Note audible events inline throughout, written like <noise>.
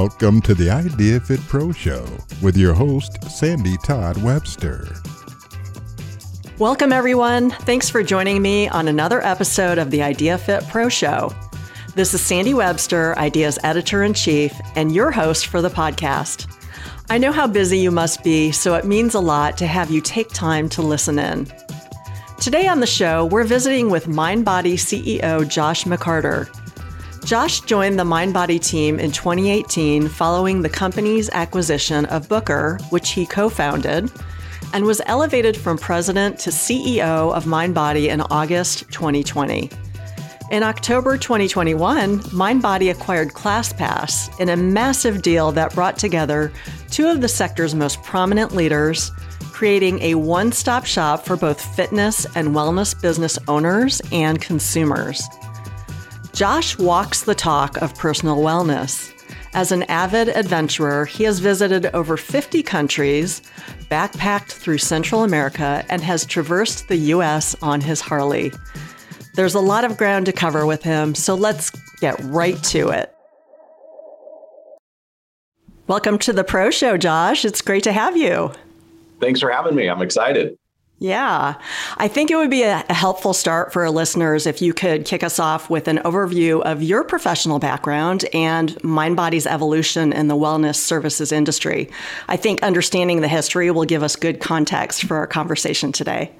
Welcome to the Idea Fit Pro Show with your host, Sandy Todd Webster. Welcome, everyone. Thanks for joining me on another episode of the Idea Fit Pro Show. This is Sandy Webster, Ideas Editor in Chief, and your host for the podcast. I know how busy you must be, so it means a lot to have you take time to listen in. Today on the show, we're visiting with MindBody CEO Josh McCarter. Josh joined the MindBody team in 2018 following the company's acquisition of Booker, which he co founded, and was elevated from president to CEO of MindBody in August 2020. In October 2021, MindBody acquired ClassPass in a massive deal that brought together two of the sector's most prominent leaders, creating a one stop shop for both fitness and wellness business owners and consumers. Josh walks the talk of personal wellness. As an avid adventurer, he has visited over 50 countries, backpacked through Central America, and has traversed the U.S. on his Harley. There's a lot of ground to cover with him, so let's get right to it. Welcome to the Pro Show, Josh. It's great to have you. Thanks for having me. I'm excited. Yeah, I think it would be a, helpful start for our listeners if you could kick us off with an overview of your professional background and MindBody's evolution in the wellness services industry. I think understanding the history will give us good context for our conversation today.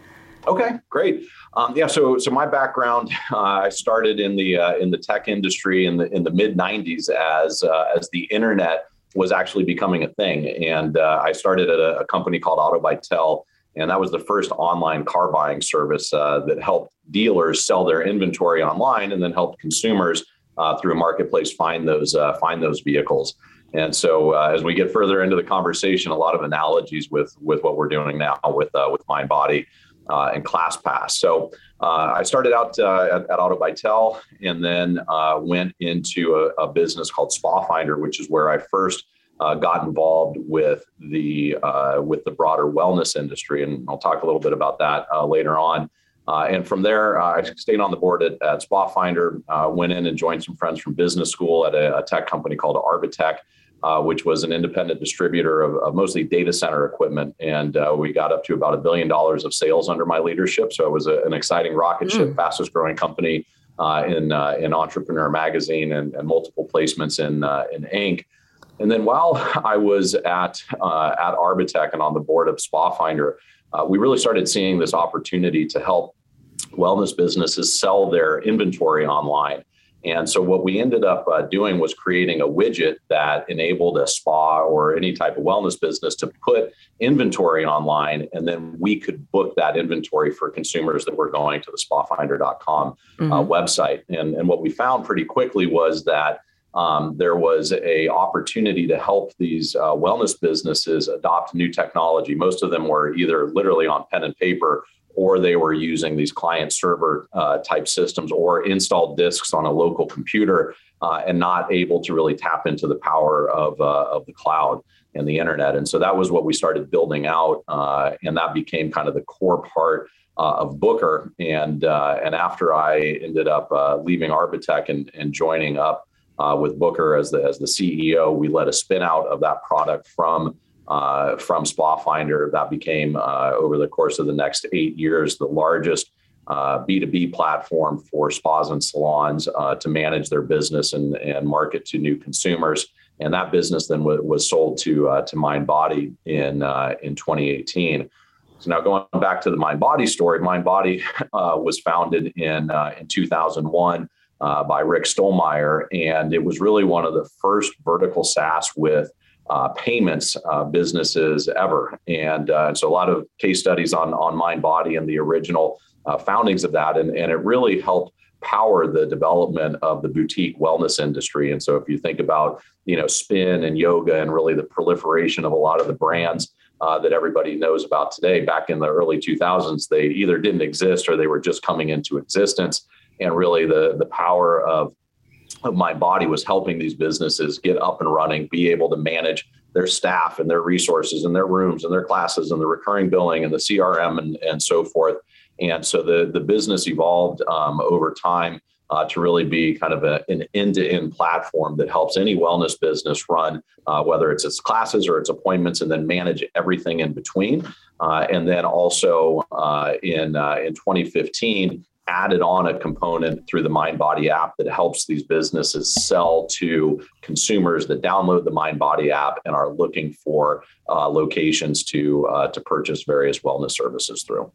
Okay, great. Um, yeah, so so my background, uh, I started in the uh, in the tech industry in the in the mid '90s as uh, as the internet was actually becoming a thing, and uh, I started at a, a company called AutoBytel and that was the first online car buying service uh, that helped dealers sell their inventory online and then helped consumers uh, through a marketplace find those uh, find those vehicles. And so, uh, as we get further into the conversation, a lot of analogies with with what we're doing now with uh, with MindBody uh, and ClassPass. So, I started out at, at AutoBytel and then went into a, a business called Spa Finder, which is where I first uh, got involved with the uh, with the broader wellness industry, and I'll talk a little bit about that uh, later on. Uh, and from there, uh, I stayed on the board at, at Spa Finder, uh, went in and joined some friends from business school at a, a tech company called Arbitech, which was an independent distributor of, of mostly data center equipment. And we got up to about a billion dollars of sales under my leadership. So it was a, an exciting rocket ship, mm. fastest growing company in in Entrepreneur Magazine, and, and multiple placements in in Inc. And then while <laughs> I was at uh, at Arbitech and on the board of Spa Finder, uh, we really started seeing this opportunity to help wellness businesses sell their inventory online. And so what we ended up uh, doing was creating a widget that enabled a spa or any type of wellness business to put inventory online, and then we could book that inventory for consumers that were going to the spafinder.com uh, mm-hmm. uh, website. And, and what we found pretty quickly was that um, there was a opportunity to help these uh, wellness businesses adopt new technology. Most of them were either literally on pen and paper or they were using these client server uh, type systems or installed disks on a local computer uh, and not able to really tap into the power of, uh, of the cloud and the internet. And so that was what we started building out. Uh, and that became kind of the core part uh, of Booker. And, and after I ended up leaving Arbitech and, and joining up uh, with Booker as the as the CEO. We led a spin out of that product from uh, from Spa Finder. That became uh, over the course of the next eight years the largest B2B uh, platform for spas and salons uh, to manage their business and, and market to new consumers. And that business then w- was sold to uh, to MindBody in in 2018. So now going back to the MindBody story, MindBody <laughs> was founded in in 2001 uh, by Rick Stollmeyer. And it was really one of the first vertical SaaS with uh, payments uh, businesses ever. And uh, so a lot of case studies on, on MindBody and the original uh, foundings of that. And, and it really helped power the development of the boutique wellness industry. And so if you think about, you know, spin and yoga and really the proliferation of a lot of the brands uh, that everybody knows about today, back in the early 2000s, they either didn't exist or they were just coming into existence and really the the power of of MindBody was helping these businesses get up and running, be able to manage their staff and their resources and their rooms and their classes and the recurring billing and the CRM and, and so forth. And so the, the business evolved um, over time uh, to really be kind of a, an end-to-end platform that helps any wellness business run, uh, whether it's its classes or its appointments, and then manage everything in between. Uh, and then also uh, in uh, in 2015, added on a component through the MindBody app that helps these businesses sell to consumers that download the MindBody app and are looking for uh, locations to to purchase various wellness services through.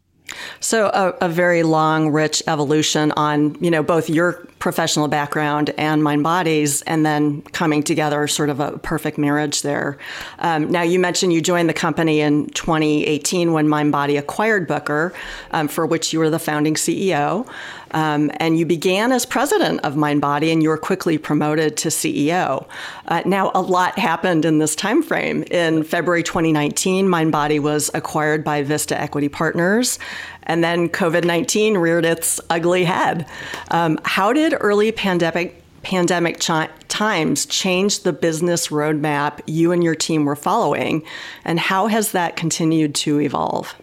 So a, a, very long, rich evolution on you know both your professional background and MindBodies, and then coming together, sort of a perfect marriage there. Um, now you mentioned you joined the company in 2018 when MindBody acquired Booker, um, for which you were the founding CEO. Um, and you began as president of MindBody, and you were quickly promoted to CEO. Uh, now, a lot happened in this time frame. In February 2019, MindBody was acquired by Vista Equity Partners, and then COVID 19 reared its ugly head. Um, how did early pandemic pandemic ch- times change the business roadmap you and your team were following, and how has that continued to evolve?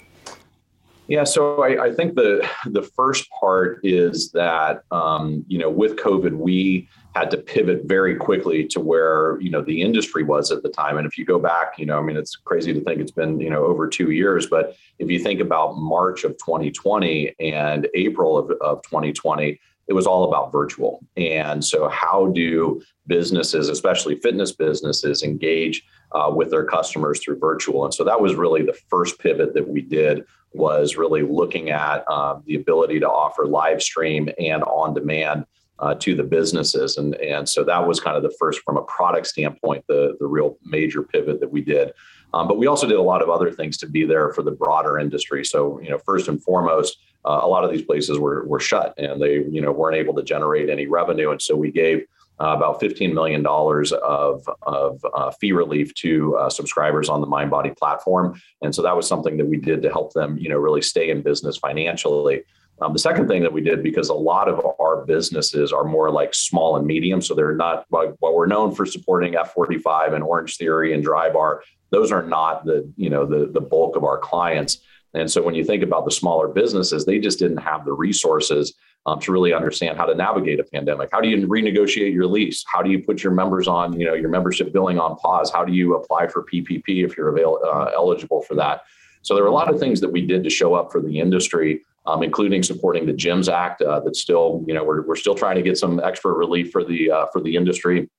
Yeah, so I, I, think the the first part is that um, you know with COVID we had to pivot very quickly to where you know the industry was at the time. And if you go back, you know, I mean, it's crazy to think it's been you know over two years, but if you think about March of 2020 and April of, of 2020, it was all about virtual. And so, how do businesses, especially fitness businesses, engage uh, with their customers through virtual? And so that was really the first pivot that we did was really looking at um, the ability to offer live stream and on demand uh, to the businesses. And, and so that was kind of the first, from a product standpoint, the, the real major pivot that we did. Um, but we also did a lot of other things to be there for the broader industry. So, you know, first and foremost, uh, a lot of these places were, were shut and they, you know, weren't able to generate any revenue. And so we gave uh, about $15 million of, of uh, fee relief to uh, subscribers on the MindBody platform. And so that was something that we did to help them, you know, really stay in business financially. Um, the second thing that we did, because a lot of our businesses are more like small and medium, so they're not while we're known for supporting F45 and Orange Theory and Drybar, those are not the you know the the bulk of our clients. And so when you think about the smaller businesses, they just didn't have the resources um, to really understand how to navigate a pandemic. How do you renegotiate your lease? How do you put your members on, you know, your membership billing on pause? How do you apply for PPP if you're avail- uh, eligible for that? So there are a lot of things that we did to show up for the industry, um, including supporting the GYMS Act. Uh, that's still, you know, we're, we're still trying to get some extra relief for the uh, for the industry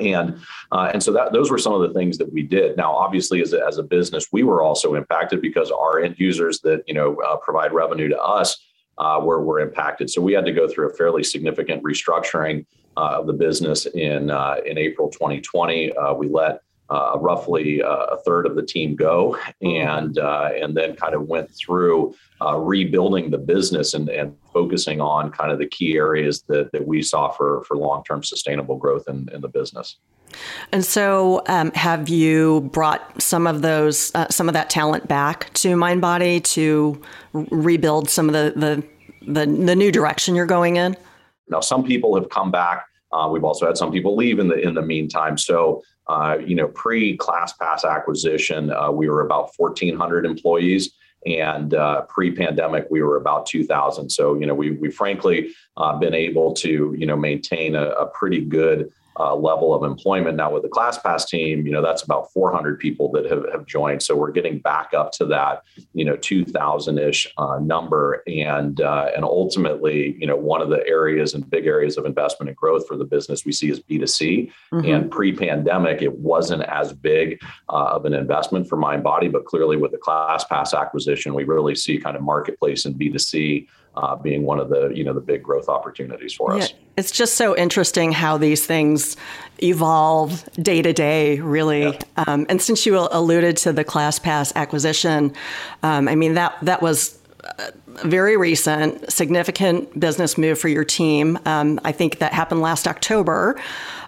and uh, and so that those were some of the things that we did now obviously as a, as a business we were also impacted because our end users that you know uh, provide revenue to us uh, were, were impacted. So we had to go through a fairly significant restructuring uh, of the business in, uh, in April 2020. Uh, we let uh, roughly uh, a third of the team go and, and then kind of went through rebuilding the business and, and focusing on kind of the key areas that, that we saw for, for long-term sustainable growth in, in the business. And so, um, have you brought some of those, uh, some of that talent back to MindBody to rebuild some of the, the the the new direction you're going in? Now, some people have come back. Uh, we've also had some people leave in the in the meantime. So, uh, you know, pre ClassPass acquisition, uh, we were about 1,400 employees, and uh, pre-pandemic, we were about 2,000. So, you know, we we frankly been able to you know maintain a pretty good uh, level of employment. Now with the ClassPass team, you know, that's about 400 people that have, have joined. So we're getting back up to that, you know, 2000 ish uh, number. And, uh, and ultimately, you know, one of the areas and big areas of investment and growth for the business we see is B2C. Mm-hmm. And pre pandemic, it wasn't as big uh, of an investment for MindBody, but clearly with the ClassPass acquisition, we really see kind of marketplace and B2C uh, being one of the you know the big growth opportunities for us. Yeah, it's just so interesting how these things evolve day to day, really. Yeah. Um, and since you alluded to the ClassPass acquisition, um, I mean that that was a very recent, significant business move for your team. Um, I think that happened last October,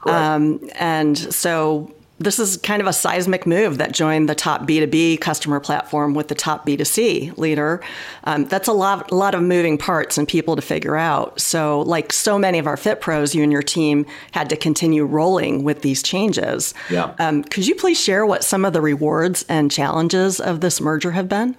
um, and so this is kind of a seismic move that joined the top B2B customer platform with the top B2C leader. Um, that's a lot, a lot of moving parts and people to figure out. So, like so many of our Fit Pros, you and your team had to continue rolling with these changes. Yeah. Um, could you please share what some of the rewards and challenges of this merger have been?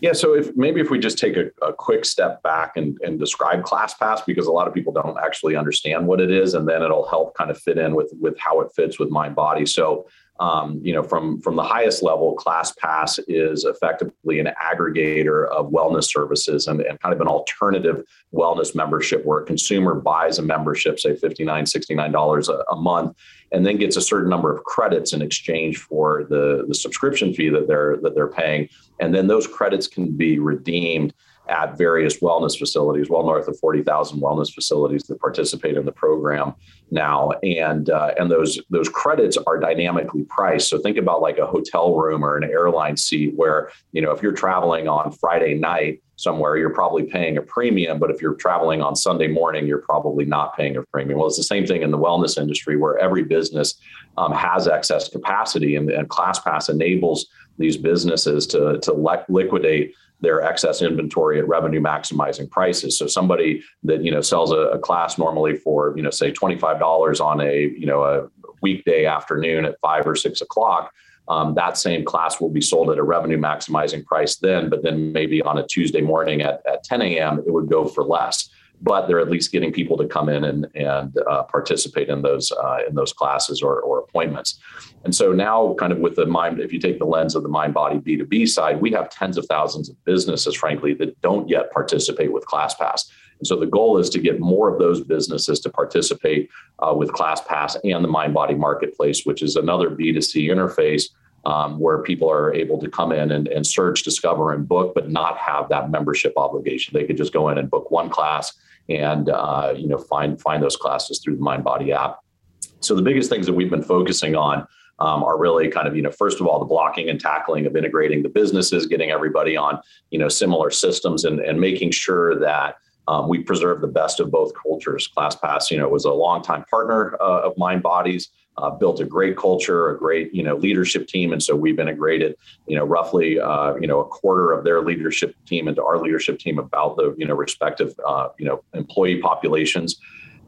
Yeah, so if maybe if we just take a, a quick step back and, and describe ClassPass because a lot of people don't actually understand what it is, and then it'll help kind of fit in with with how it fits with mind body. So um, you know, from from the highest level, ClassPass is effectively an aggregator of wellness services and, and kind of an alternative wellness membership where a consumer buys a membership, say $59, $69 a, a month, and then gets a certain number of credits in exchange for the, the subscription fee that they're that they're paying. And then those credits can be redeemed at various wellness facilities, well north of 40,000 wellness facilities that participate in the program now. And uh, and those those credits are dynamically priced. So think about like a hotel room or an airline seat where, you know, if you're traveling on Friday night somewhere, you're probably paying a premium. But if you're traveling on Sunday morning, you're probably not paying a premium. Well, it's the same thing in the wellness industry where every business um, has excess capacity and, and ClassPass enables these businesses to, to liquidate their excess inventory at revenue maximizing prices. So somebody that you know sells a, a class normally for you know say twenty five dollars on a you know a weekday afternoon at five or six o'clock. Um, that same class will be sold at a revenue maximizing price then, but then maybe on a Tuesday morning at, at 10 a.m., it would go for less but they're at least getting people to come in and, and uh, participate in those uh, in those classes or, or appointments. And so now, kind of with the mind, if you take the lens of the mind body B2B side, we have tens of thousands of businesses, frankly, that don't yet participate with ClassPass. And so the goal is to get more of those businesses to participate uh, with ClassPass and the Mind Body Marketplace, which is another B2C interface um, where people are able to come in and, and search, discover, and book, but not have that membership obligation. They could just go in and book one class and uh, you know find find those classes through the Mind Body app. So the biggest things that we've been focusing on um, are really kind of you know first of all the blocking and tackling of integrating the businesses, getting everybody on you know similar systems, and and making sure that. Um, we preserve the best of both cultures. ClassPass, you know, was a longtime partner uh, of Mind Bodies uh, built a great culture, a great you know leadership team, and so we've integrated you know roughly uh, you know a quarter of their leadership team into our leadership team about the you know respective uh, you know employee populations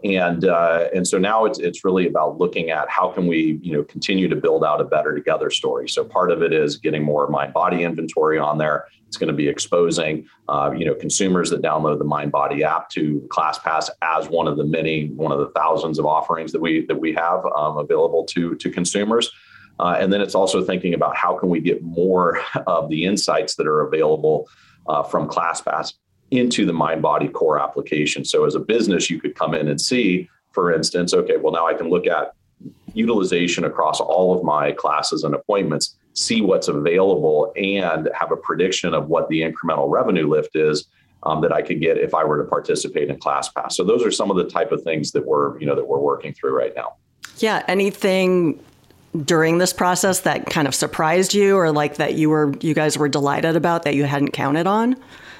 and uh, and so now it's it's really about looking at how can we you know continue to build out a better together story. So part of it is getting more mind body inventory on there. It's going to be exposing uh, you know consumers that download the Mind Body app to ClassPass as one of the many one of the thousands of offerings that we that we have um, available to to consumers. Uh, and then it's also thinking about how can we get more <laughs> of the insights that are available uh, from ClassPass into the mind body core application. So as a business, you could come in and see, for instance, okay, well, now I can look at utilization across all of my classes and appointments, see what's available, and have a prediction of what the incremental revenue lift is. Um, that I could get if I were to participate in ClassPass. So those are some of the type of things that we're, you know, that we're working through right now. Yeah. Anything during this process that kind of surprised you, or like that you were, you guys were delighted about that you hadn't counted on?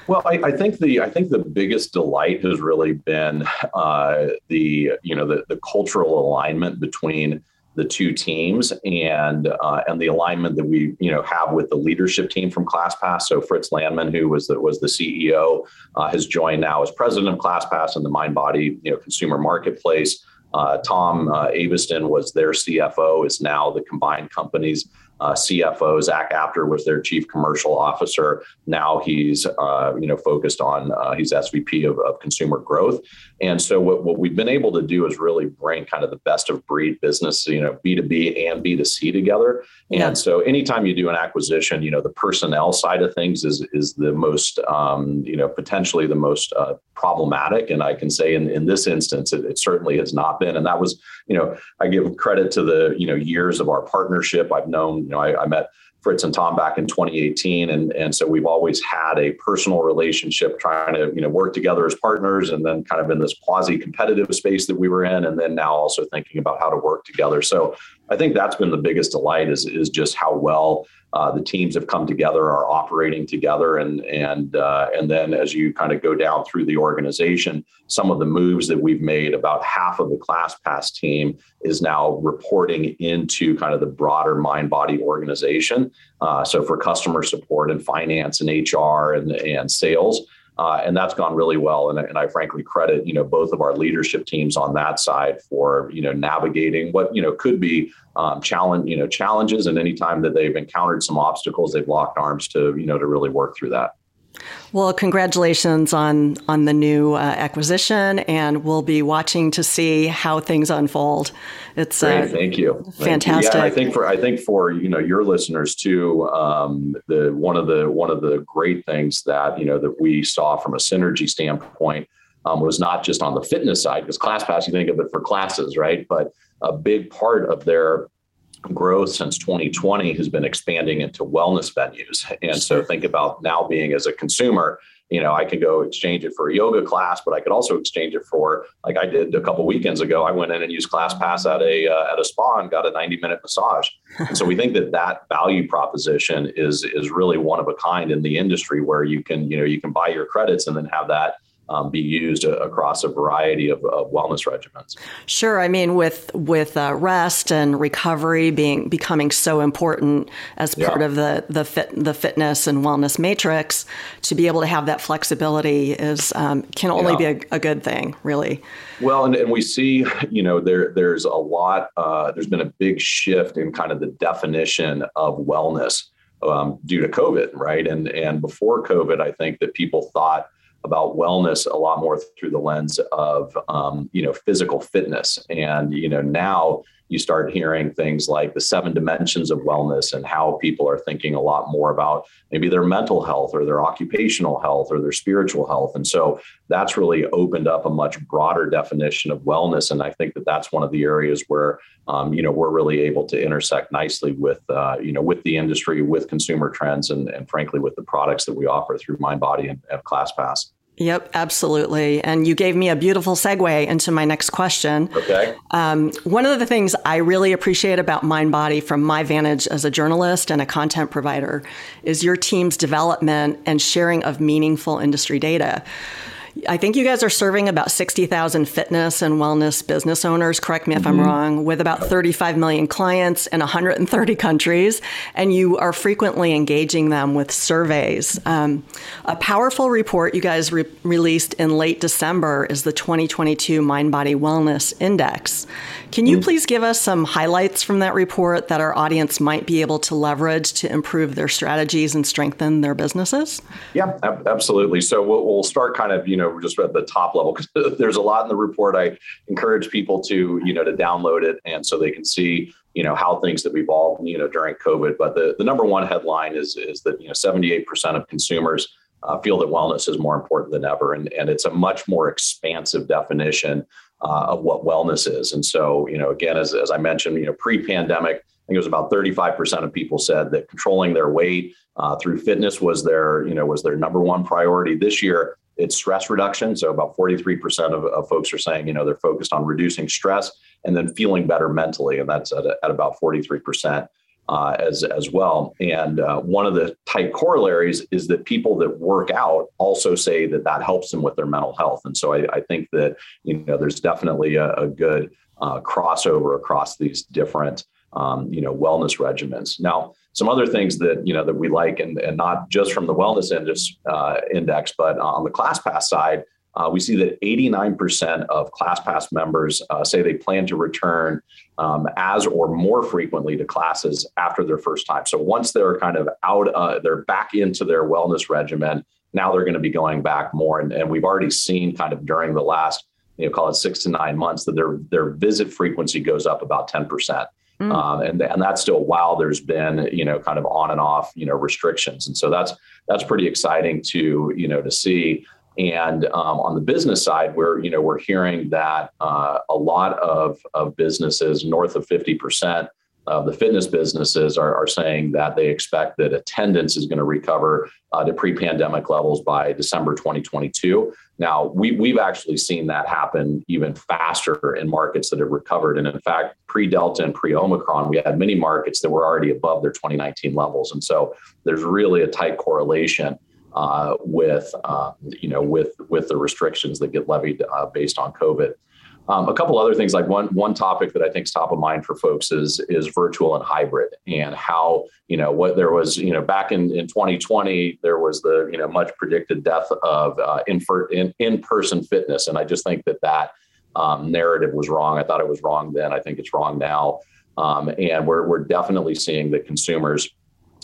Well, I, I, think the I think the biggest delight has really been uh, the you know the, the cultural alignment between the two teams and uh, and the alignment that we you know have with the leadership team from ClassPass. So Fritz Lanman, who was the was the CEO, uh, has joined now as president of ClassPass and the MindBody you know consumer marketplace. Uh, Tom uh, was their CFO, is now the combined company's uh, CFO. Zach Apter was their chief commercial officer. Now he's uh, you know focused on uh, he's SVP of, of, consumer growth. And so what, what we've been able to do is really bring kind of the best of breed business, you know, B2B and B2C together. And yeah. so anytime you do an acquisition, you know, the personnel side of things is is the most um, you know potentially the most uh, problematic. And I can say in, in this instance, it, it certainly has not been. And that was, you know, I give credit to the, you know, years of our partnership. I've known you know, I, I met Fritz and Tom back in 2018. And, and so we've always had a personal relationship trying to, you know, work together as partners and then kind of in this quasi competitive space that we were in. And then now also thinking about how to work together. So I think that's been the biggest delight is, is just how well uh, the teams have come together, are operating together, and and uh, and then as you kind of go down through the organization, some of the moves that we've made, about half of the ClassPass team is now reporting into kind of the broader mind body organization. Uh, so for customer support and finance and HR and and sales. Uh, and that's gone really well. And, and I frankly credit you know both of our leadership teams on that side for you know navigating what you know could be um, challenge you know challenges. And anytime that they've encountered some obstacles, they've locked arms to you know to really work through that. Well, congratulations on on the new uh, acquisition, and we'll be watching to see how things unfold. It's Great, uh, thank you, fantastic. Thank you. Yeah, I think for I think for you know your listeners too. Um, the one of the one of the great things that you know that we saw from a synergy standpoint um, was not just on the fitness side because ClassPass you think of it for classes, right? But a big part of their growth since 2020 has been expanding into wellness venues. And so think about now being as a consumer, you know, I can go exchange it for a yoga class, but I could also exchange it for, like I did a couple weekends ago. I went in and used ClassPass at a uh, at a spa and got a 90 minute massage. And so we think that that value proposition is is really one of a kind in the industry, where you can you know you can buy your credits and then have that um, be used a, across a variety of, of, wellness regimens. Sure, I mean with with uh, rest and recovery being becoming so important as part yeah. of the the fit the fitness and wellness matrix, to be able to have that flexibility is um, can only yeah. be a, a, good thing, really. Well, and, and we see, you know, there there's a lot. Uh, there's been a big shift in kind of the definition of wellness. Um, due to COVID, right? And and before COVID, I think that people thought about wellness a lot more through the lens of um, you know physical fitness. And you know now you start hearing things like the seven dimensions of wellness and how people are thinking a lot more about maybe their mental health or their occupational health or their spiritual health. And so that's really opened up a much broader definition of wellness. And i think that that's one of the areas where um, you know we're really able to intersect nicely with uh, you know with the industry with consumer trends and, and frankly with the products that we offer through mindbody and, and classpass Yep, absolutely. And you gave me a beautiful segue into my next question. Okay. Um, one of the things I really appreciate about MindBody from my vantage as a journalist and a content provider is your team's development and sharing of meaningful industry data. I think you guys are serving about 60,000 fitness and wellness business owners, correct me if mm-hmm. I'm wrong, with about 35 million clients in 130 countries, and you are frequently engaging them with surveys. Um, a powerful report you guys re- released in late December is the 2022 Mind Body Wellness Index. Can you mm-hmm. please give us some highlights from that report that our audience might be able to leverage to improve their strategies and strengthen their businesses? Yeah, absolutely. So we'll, we'll start kind of, you know, know, just at the top level because <laughs> there's a lot in the report. I encourage people to, you know, to download it and so they can see, you know, how things have evolved, you know, during COVID. But the, the number one headline is is that you know 78% of consumers uh, feel that wellness is more important than ever, and and it's a much more expansive definition uh, of what wellness is. And so, you know, again, as as I mentioned, you know, pre-pandemic, I think it was about 35% of people said that controlling their weight uh, through fitness was their, you know, was their number one priority. This year, it's stress reduction. So about 43% of, of, folks are saying, you know, they're focused on reducing stress and then feeling better mentally. And that's at, at about 43% uh, as, as well. And uh, one of the tight corollaries is that people that work out also say that that helps them with their mental health. And so I, I think that, you know, there's definitely a, a good uh, crossover across these different, um, you know, wellness regimens. Now, some other things that you know that we like, and, and not just from the wellness index, uh, index but on the ClassPass side, uh, we see that 89% of ClassPass members uh, say they plan to return um, as or more frequently to classes after their first time. So once they're kind of out, uh, they're back into their wellness regimen. Now they're going to be going back more, and, and we've already seen kind of during the last, you know, call it six to nine months that their their visit frequency goes up about 10%. Mm. Um, and and that's still while there's been you know kind of on and off you know restrictions, and so that's that's pretty exciting to you know to see. And um, on the business side, we're you know we're hearing that uh, a lot of of businesses north of fifty percent of the fitness businesses are, are saying that they expect that attendance is going to recover uh, to pre-pandemic levels by December 2022. Now, we, we've actually seen that happen even faster in markets that have recovered. And in fact, pre-Delta and pre-Omicron, we had many markets that were already above their 2019 levels. And so there's really a tight correlation uh, with, uh, you know, with, with the restrictions that get levied uh, based on COVID. Um, a couple other things, like one one topic that I think is top of mind for folks is is virtual and hybrid, and how you know what there was you know back in in 2020 there was the you know much predicted death of uh, in in person fitness, and I just think that that um, narrative was wrong. I thought it was wrong then. I think it's wrong now, um, and we're we're definitely seeing that consumers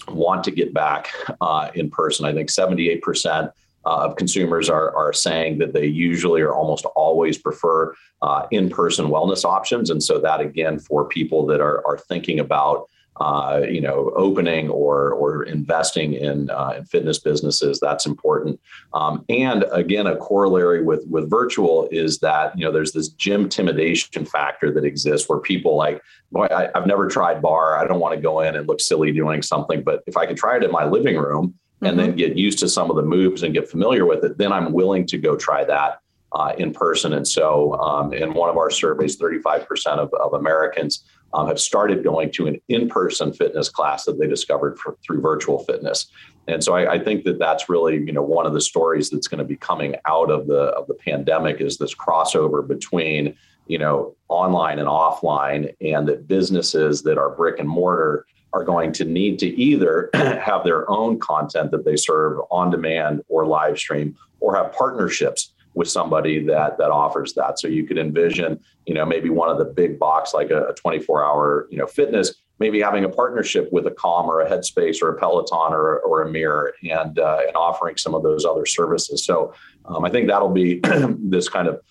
want to get back uh, in person. I think 78% uh, of consumers are, are saying that they usually or almost always prefer uh, in-person wellness options. And so that again, for people that are, are thinking about uh, you know, opening or or investing in uh, in fitness businesses. That's important. Um, and again, a corollary with with virtual is that you know there's this gym intimidation factor that exists where people like, boy, I, I've never tried barre. I don't want to go in and look silly doing something, but if I can try it in my living room and mm-hmm. then get used to some of the moves and get familiar with it, then I'm willing to go try that. Uh, in person. And so, um, in one of our surveys, 35% of, of Americans um, have started going to an in-person fitness class that they discovered for, through virtual fitness. And so I, I, think that that's really, you know, one of the stories that's going to be coming out of the of the pandemic is this crossover between, you know, online and offline, and that businesses that are brick and mortar are going to need to either <clears throat> have their own content that they serve on demand or live stream, or have partnerships with somebody that that offers that. So you could envision, you know, maybe one of the big box like a, 24 hour, you know, fitness, maybe having a partnership with a Calm or a Headspace or a Peloton or, or a Mirror and uh, and offering some of those other services. So um, I think that'll be <clears throat> this kind of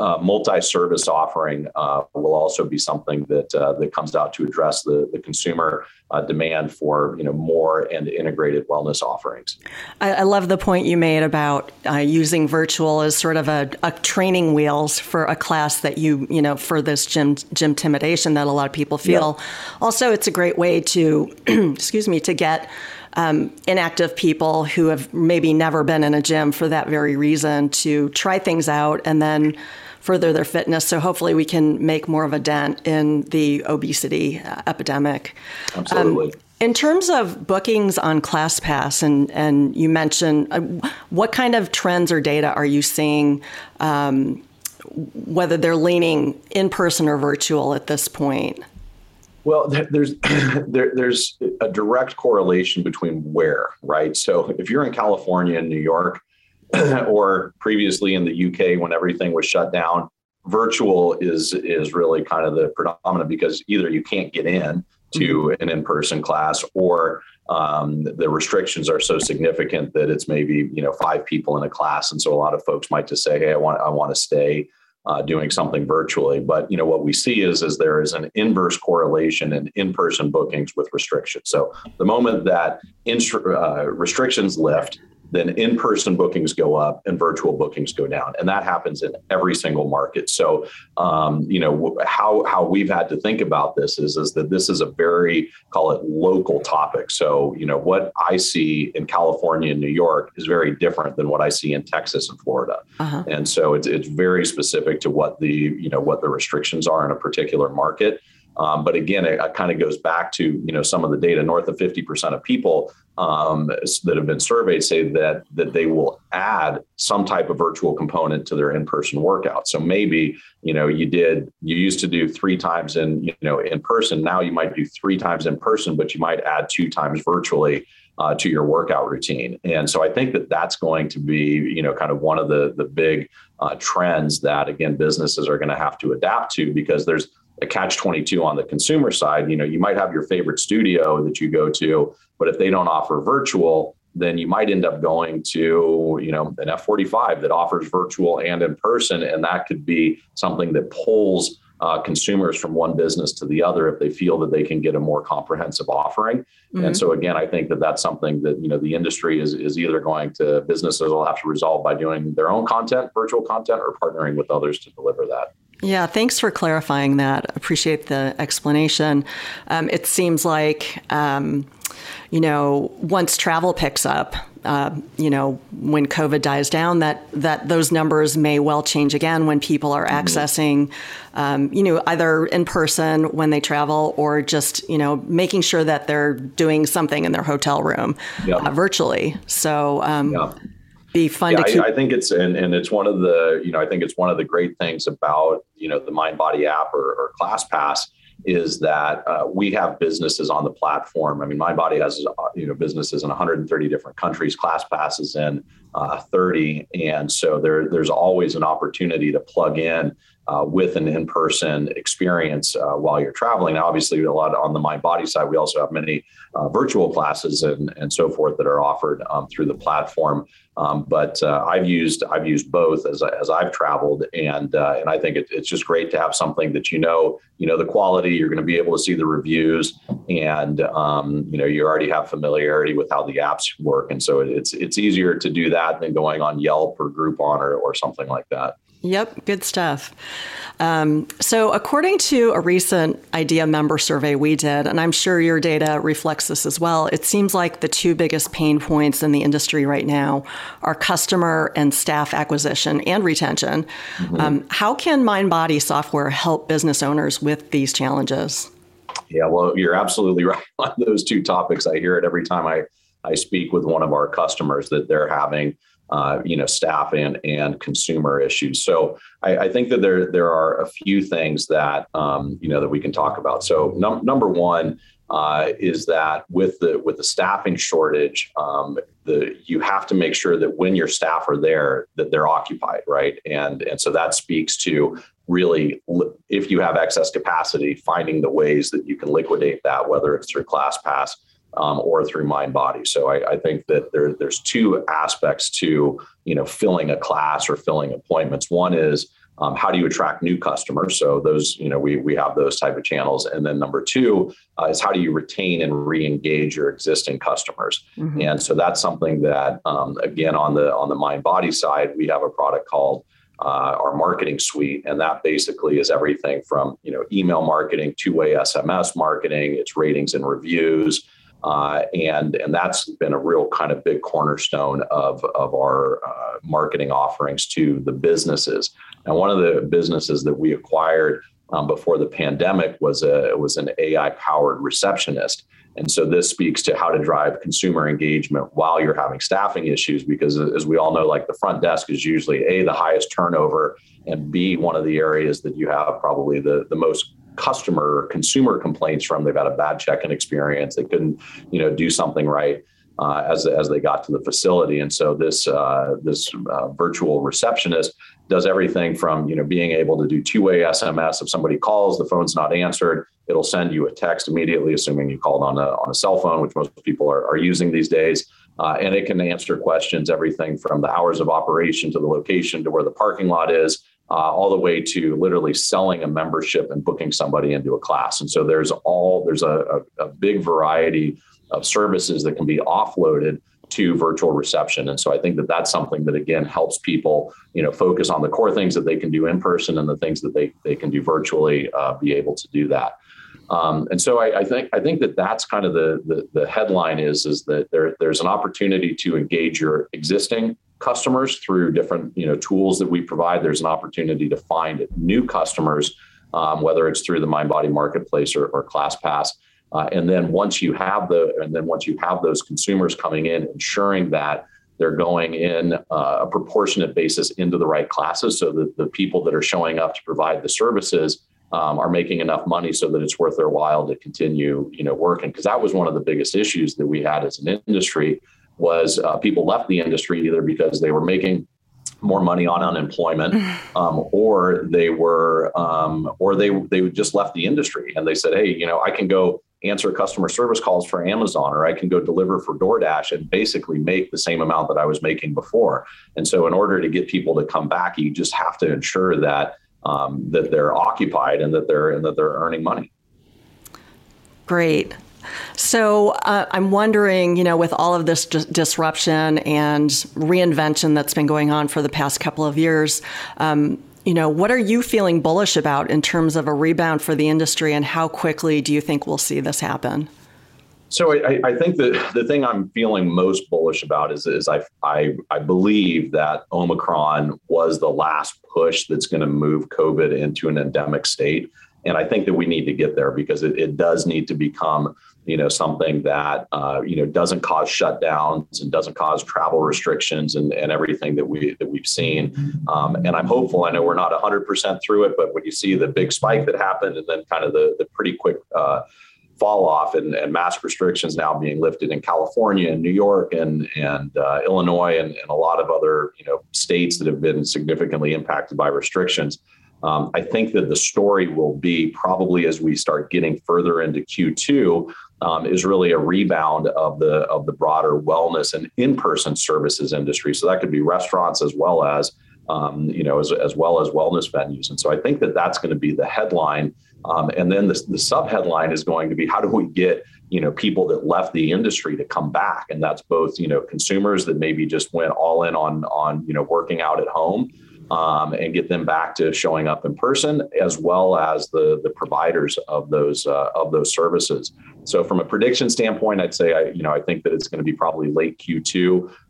uh, multi-service offering uh, will also be something that uh, that comes out to address the, the consumer uh, demand for you know more and integrated wellness offerings. I, I love the point you made about uh, using virtual as sort of a, a, training wheels for a class that you you know for this gym gym intimidation that a lot of people feel. Yeah. Also, it's a great way to <clears throat> excuse me to get um, inactive people who have maybe never been in a gym for that very reason to try things out and then further their fitness. So hopefully we can make more of a dent in the obesity uh, epidemic. Absolutely. Um, in terms of bookings on ClassPass, and, and you mentioned uh, what kind of trends or data are you seeing, um, whether they're leaning in person or virtual at this point? Well, there's <clears throat> there, there's a direct correlation between where, right? So if you're in California and New York, <clears throat> or previously in the UK when everything was shut down, virtual is is really kind of the predominant because either you can't get in to mm-hmm. an in-person class or um, the restrictions are so significant that it's maybe you know five people in a class and so a lot of folks might just say hey i want i want to stay uh, doing something virtually. But you know what we see is is there is an inverse correlation in in-person bookings with restrictions. So the moment that uh, restrictions lift, then in-person bookings go up and virtual bookings go down. And that happens in every single market. So um, you know how how we've had to think about this is is that this is a very call it local topic. So you know what i see in california and new york is very different than what i see in texas and florida. Uh-huh. and so it's, it's very specific to what the you know what the restrictions are in a particular market um, but again, it, it kind of goes back to you know some of the data. North of 50% of people um, that have been surveyed say that that they will add some type of virtual component to their in-person workout. So maybe you know you did you used to do three times in you know in person. Now you might do three times in person, but you might add two times virtually. Uh, to your workout routine. And so I think that that's going to be, you know, kind of one of the the big uh, trends that again businesses are going to have to adapt to because there's a catch 22 on the consumer side you know you might have your favorite studio that you go to but if they don't offer virtual then you might end up going to you know an f45 that offers virtual and in person and that could be something that pulls uh, consumers from one business to the other if they feel that they can get a more comprehensive offering mm-hmm. and so again i think that that's something that you know the industry is, is either going to businesses will have to resolve by doing their own content virtual content or partnering with others to deliver that yeah, thanks for clarifying that. Appreciate the explanation. Um, it seems like, um, you know, once travel picks up, uh, you know, when COVID dies down, that that those numbers may well change again when people are mm-hmm. accessing, um, you know, either in person when they travel or just you know making sure that they're doing something in their hotel room yep. uh, virtually. So. Um, yep be fun yeah, to keep. I, I, think it's and, and it's one of the you know I think it's one of the great things about you know the MindBody app or, or ClassPass is that uh, we have businesses on the platform. I mean, MindBody has uh, you know businesses in 130 different countries. ClassPass is in uh, 30, and so there there's always an opportunity to plug in uh, with an in-person experience uh, while you're traveling. Obviously, a lot on the mind body side, we also have many uh, virtual classes and, and so forth that are offered um, through the platform. Um, but uh, I've used I've used both as, as I've traveled, and uh, and I think it, it's just great to have something that you know you know the quality. You're going to be able to see the reviews, and um, you know you already have familiarity with how the apps work, and so it's it's easier to do that than going on Yelp or Groupon or, or something like that. Yep, good stuff. Um, so, according to a recent IDEA member survey we did, and I'm sure your data reflects this as well, it seems like the two biggest pain points in the industry right now are customer and staff acquisition and retention. Mm-hmm. Um, how can MindBody software help business owners with these challenges? Yeah, well, you're absolutely <laughs> right on those two topics. I hear it every time I, I speak with one of our customers that they're having uh, you know staff and and consumer issues. So I, I, think that there there are a few things that um, you know that we can talk about. So num- number one uh, is that with the with the staffing shortage, um, the you have to make sure that when your staff are there that they're occupied, right? And and so that speaks to really if you have excess capacity, finding the ways that you can liquidate that, whether it's through ClassPass um, or through mind body. So I, I, think that there, there's two aspects to you know filling a class or filling appointments. One is um, how do you attract new customers? So those you know we we have those type of channels, and then number two uh, is how do you retain and re-engage your existing customers? Mm-hmm. And so that's something that um, again on the on the mind body side we have a product called uh, our marketing suite, and that basically is everything from you know email marketing, two-way SMS marketing, it's ratings and reviews, uh, and and that's been a real kind of big cornerstone of of our uh, marketing offerings to the businesses. And one of the businesses that we acquired um, before the pandemic was a was an AI powered receptionist. And so this speaks to how to drive consumer engagement while you're having staffing issues, because as we all know, like the front desk is usually a the highest turnover, and b one of the areas that you have probably the the most customer consumer complaints from. They've had a bad check-in experience. They couldn't, you know, do something right. Uh, as, as they got to the facility. And so this uh, this uh, virtual receptionist does everything from you know being able to do two-way SMS. If somebody calls, the phone's not answered, it'll send you a text immediately, assuming you called on a on a cell phone, which most people are, are using these days. Uh, and it can answer questions, everything from the hours of operation to the location to where the parking lot is uh, all the way to literally selling a membership and booking somebody into a class. And so there's all there's a, a, a big variety of services that can be offloaded to virtual reception. And so I think that that's something that again helps people, you know, focus on the core things that they can do in person and the things that they they can do virtually, uh, be able to do that. Um, and so I, I, think I think that that's kind of the, the, the headline is is that there there's an opportunity to engage your existing customers through different you know tools that we provide. There's an opportunity to find new customers, um, whether it's through the MindBody Marketplace or, or ClassPass. Uh, and then once you have the and then once you have those consumers coming in, ensuring that they're going in uh, a proportionate basis into the right classes, so that the people that are showing up to provide the services um, are making enough money so that it's worth their while to continue, you know, working. Because that was one of the biggest issues that we had as an industry was uh, people left the industry either because they were making more money on unemployment, <sighs> um, or they were, um, or they they would just left the industry and they said, hey, you know, I can go answer customer service calls for Amazon, or I can go deliver for DoorDash and basically make the same amount that I was making before. And so, in order to get people to come back, you just have to ensure that um, that they're occupied and that they're and that they're earning money. Great. So uh, I'm wondering, you know, with all of this disruption and reinvention that's been going on for the past couple of years, um, you know, what are you feeling bullish about in terms of a rebound for the industry, and how quickly do you think we'll see this happen? So I, I think that the thing I'm feeling most bullish about is, is I, I, I believe that Omicron was the last push that's going to move COVID into an endemic state. And I think that we need to get there because it, it does need to become, you know, something that, uh, you know, doesn't cause shutdowns and doesn't cause travel restrictions and, and everything that we that we've seen. Um, and I'm hopeful. I know we're not 100% through it, but when you see the big spike that happened and then kind of the the pretty quick uh, fall off and, and mask restrictions now being lifted in California and New York and and uh, Illinois and, and a lot of other you know states that have been significantly impacted by restrictions. Um, I think that the story will be probably as we start getting further into Q2 um, is really a rebound of the of the broader wellness and in-person services industry. So that could be restaurants as well as um, you know as, as well as wellness venues. And so I think that that's going to be the headline. Um, and then the, the sub headline is going to be how do we get you know people that left the industry to come back and that's both you know consumers that maybe just went all in on on you know working out at home um, and get them back to showing up in person, as well as the the providers of those uh, of those services. So, from a prediction standpoint, I'd say I you know I think that it's going to be probably late Q2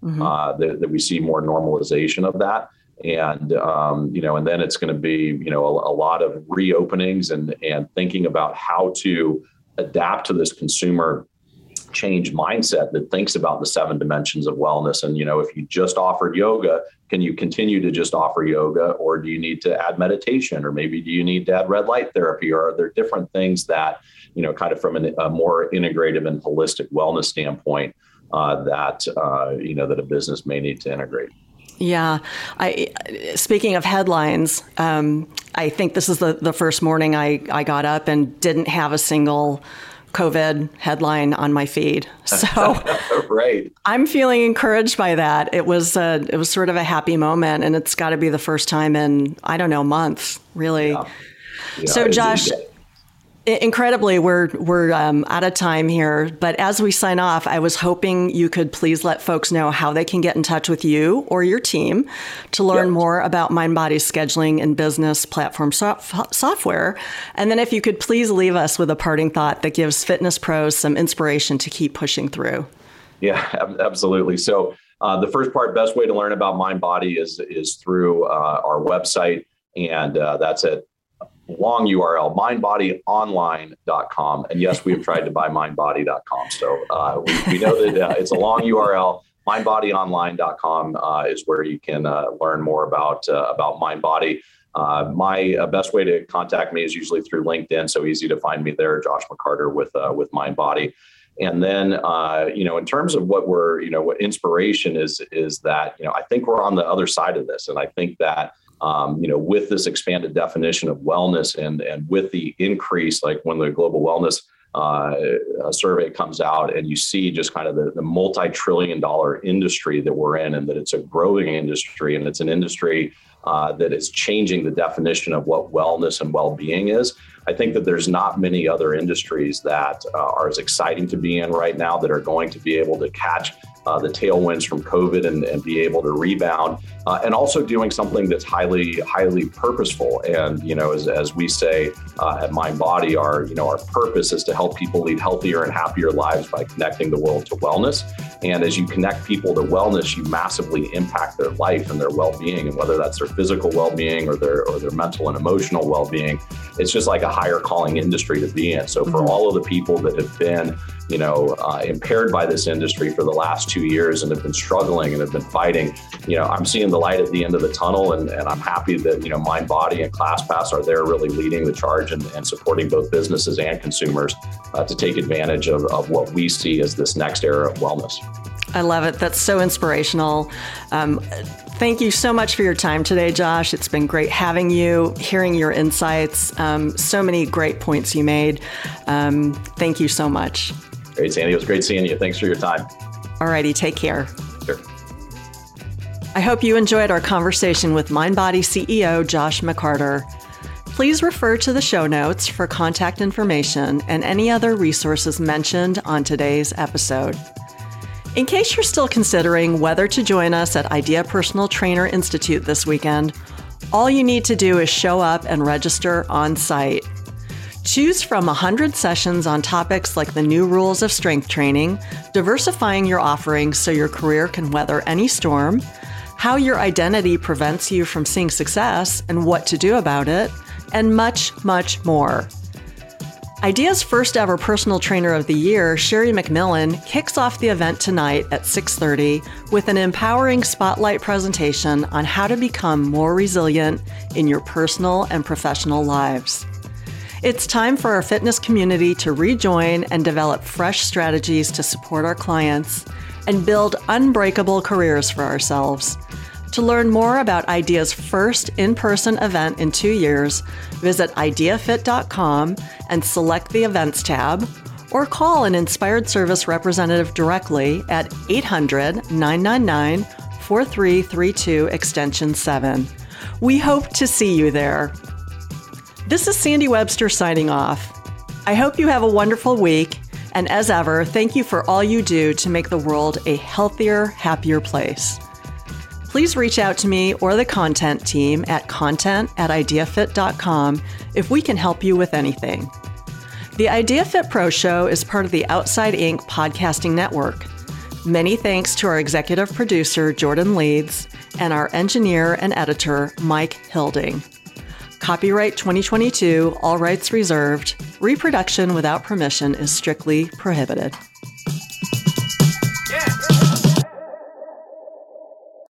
mm-hmm. uh, that, that we see more normalization of that and um, you know and then it's going to be you know a, a, lot of reopenings and and thinking about how to adapt to this consumer change mindset that thinks about the seven dimensions of wellness. And you know if you just offered yoga can you continue to just offer yoga? Or do you need to add meditation? Or maybe do you need to add red light therapy? Or are there different things that you know kind of from an, a more integrative and holistic wellness standpoint uh, that uh, you know that a business may need to integrate? Yeah, I. Speaking of headlines, um, I think this is the, the first morning I, I got up and didn't have a single COVID headline on my feed. <laughs> So right. I'm feeling encouraged by that. It was a, it was sort of a happy moment and it's got to be the first time in I don't know months, really. Yeah. Yeah, so Josh, Incredibly, we're we're um, out of time here. But as we sign off, I was hoping you could please let folks know how they can get in touch with you or your team to learn yep. more about MindBody scheduling and business platform so- software. And then, if you could please leave us with a parting thought that gives fitness pros some inspiration to keep pushing through. Yeah, absolutely. So uh, the first part, best way to learn about MindBody is is through uh, our website, and uh, that's at long URL, mindbodyonline.com. And yes, we have tried to buy mindbody.com. So uh, we, we, know that uh, it's a long URL. Mindbodyonline.com uh, is where you can uh, learn more about uh, about MindBody. Uh, my best way to contact me is usually through LinkedIn. So easy to find me there, Josh McCarter with with MindBody. And then, you know, in terms of what we're, you know, what inspiration is, is that, you know, I think we're on the other side of this. And I think that, um, you know, with this expanded definition of wellness and and with the increase, like when the global wellness uh, survey comes out and you see just kind of the, the multi-trillion dollar industry that we're in and that it's a growing industry and it's an industry uh, that is changing the definition of what wellness and well-being is I think that there's not many other industries that uh, are as exciting to be in right now that are going to be able to catch uh, the tailwinds from COVID and, and, be able to rebound, uh, and also doing something that's highly, highly purposeful. And you know, as, as we say uh, at MindBody, our you know our purpose is to help people lead healthier and happier lives by connecting the world to wellness. And as you connect people to wellness, you massively impact their life and their well-being, and whether that's their physical well-being or their or their mental and emotional well-being, it's just like a higher calling industry to be in. So for mm-hmm. all of the people that have been, you know, uh, impaired by this industry for the last two years and have been struggling and have been fighting, you know, I'm seeing the light at the end of the tunnel, and, and I'm happy that you know MindBody and ClassPass are there, really leading the charge and, and supporting both businesses and consumers uh, to take advantage of, of what we see as this next era of wellness. I love it. That's so inspirational. Um, thank you so much for your time today, Josh. It's been great having you, hearing your insights. Um, so many great points you made. Um, thank you so much. Great, Sandy. It was great seeing you. Thanks for your time. All righty. take care. Sure. I hope you enjoyed our conversation with MindBody CEO Josh McCarter. Please refer to the show notes for contact information and any other resources mentioned on today's episode. In case you're still considering whether to join us at Idea Personal Trainer Institute this weekend, all you need to do is show up and register on site. Choose from 100 sessions on topics like the new rules of strength training, diversifying your offerings so your career can weather any storm, how your identity prevents you from seeing success and what to do about it, and much, much more. Idea's first ever personal trainer of the year, Sherri McMillan, kicks off the event tonight at 6:30 with an empowering spotlight presentation on how to become more resilient in your personal and professional lives. It's time for our fitness community to rejoin and develop fresh strategies to support our clients and build unbreakable careers for ourselves. To learn more about IDEA's first in person event in two years, visit ideafit.com and select the Events tab, or call an Inspired Service representative directly at 800 999 4332 Extension 7. We hope to see you there. This is Sandy Webster signing off. I hope you have a wonderful week, and as ever, thank you for all you do to make the world a healthier, happier place please reach out to me or the content team at content at ideafit.com if we can help you with anything. The IdeaFit Pro Show is part of the Outside Inc. podcasting network. Many thanks to our executive producer, Jordan Leeds, and our engineer and editor, Mike Hilding. Copyright 2022, all rights reserved. Reproduction without permission is strictly prohibited.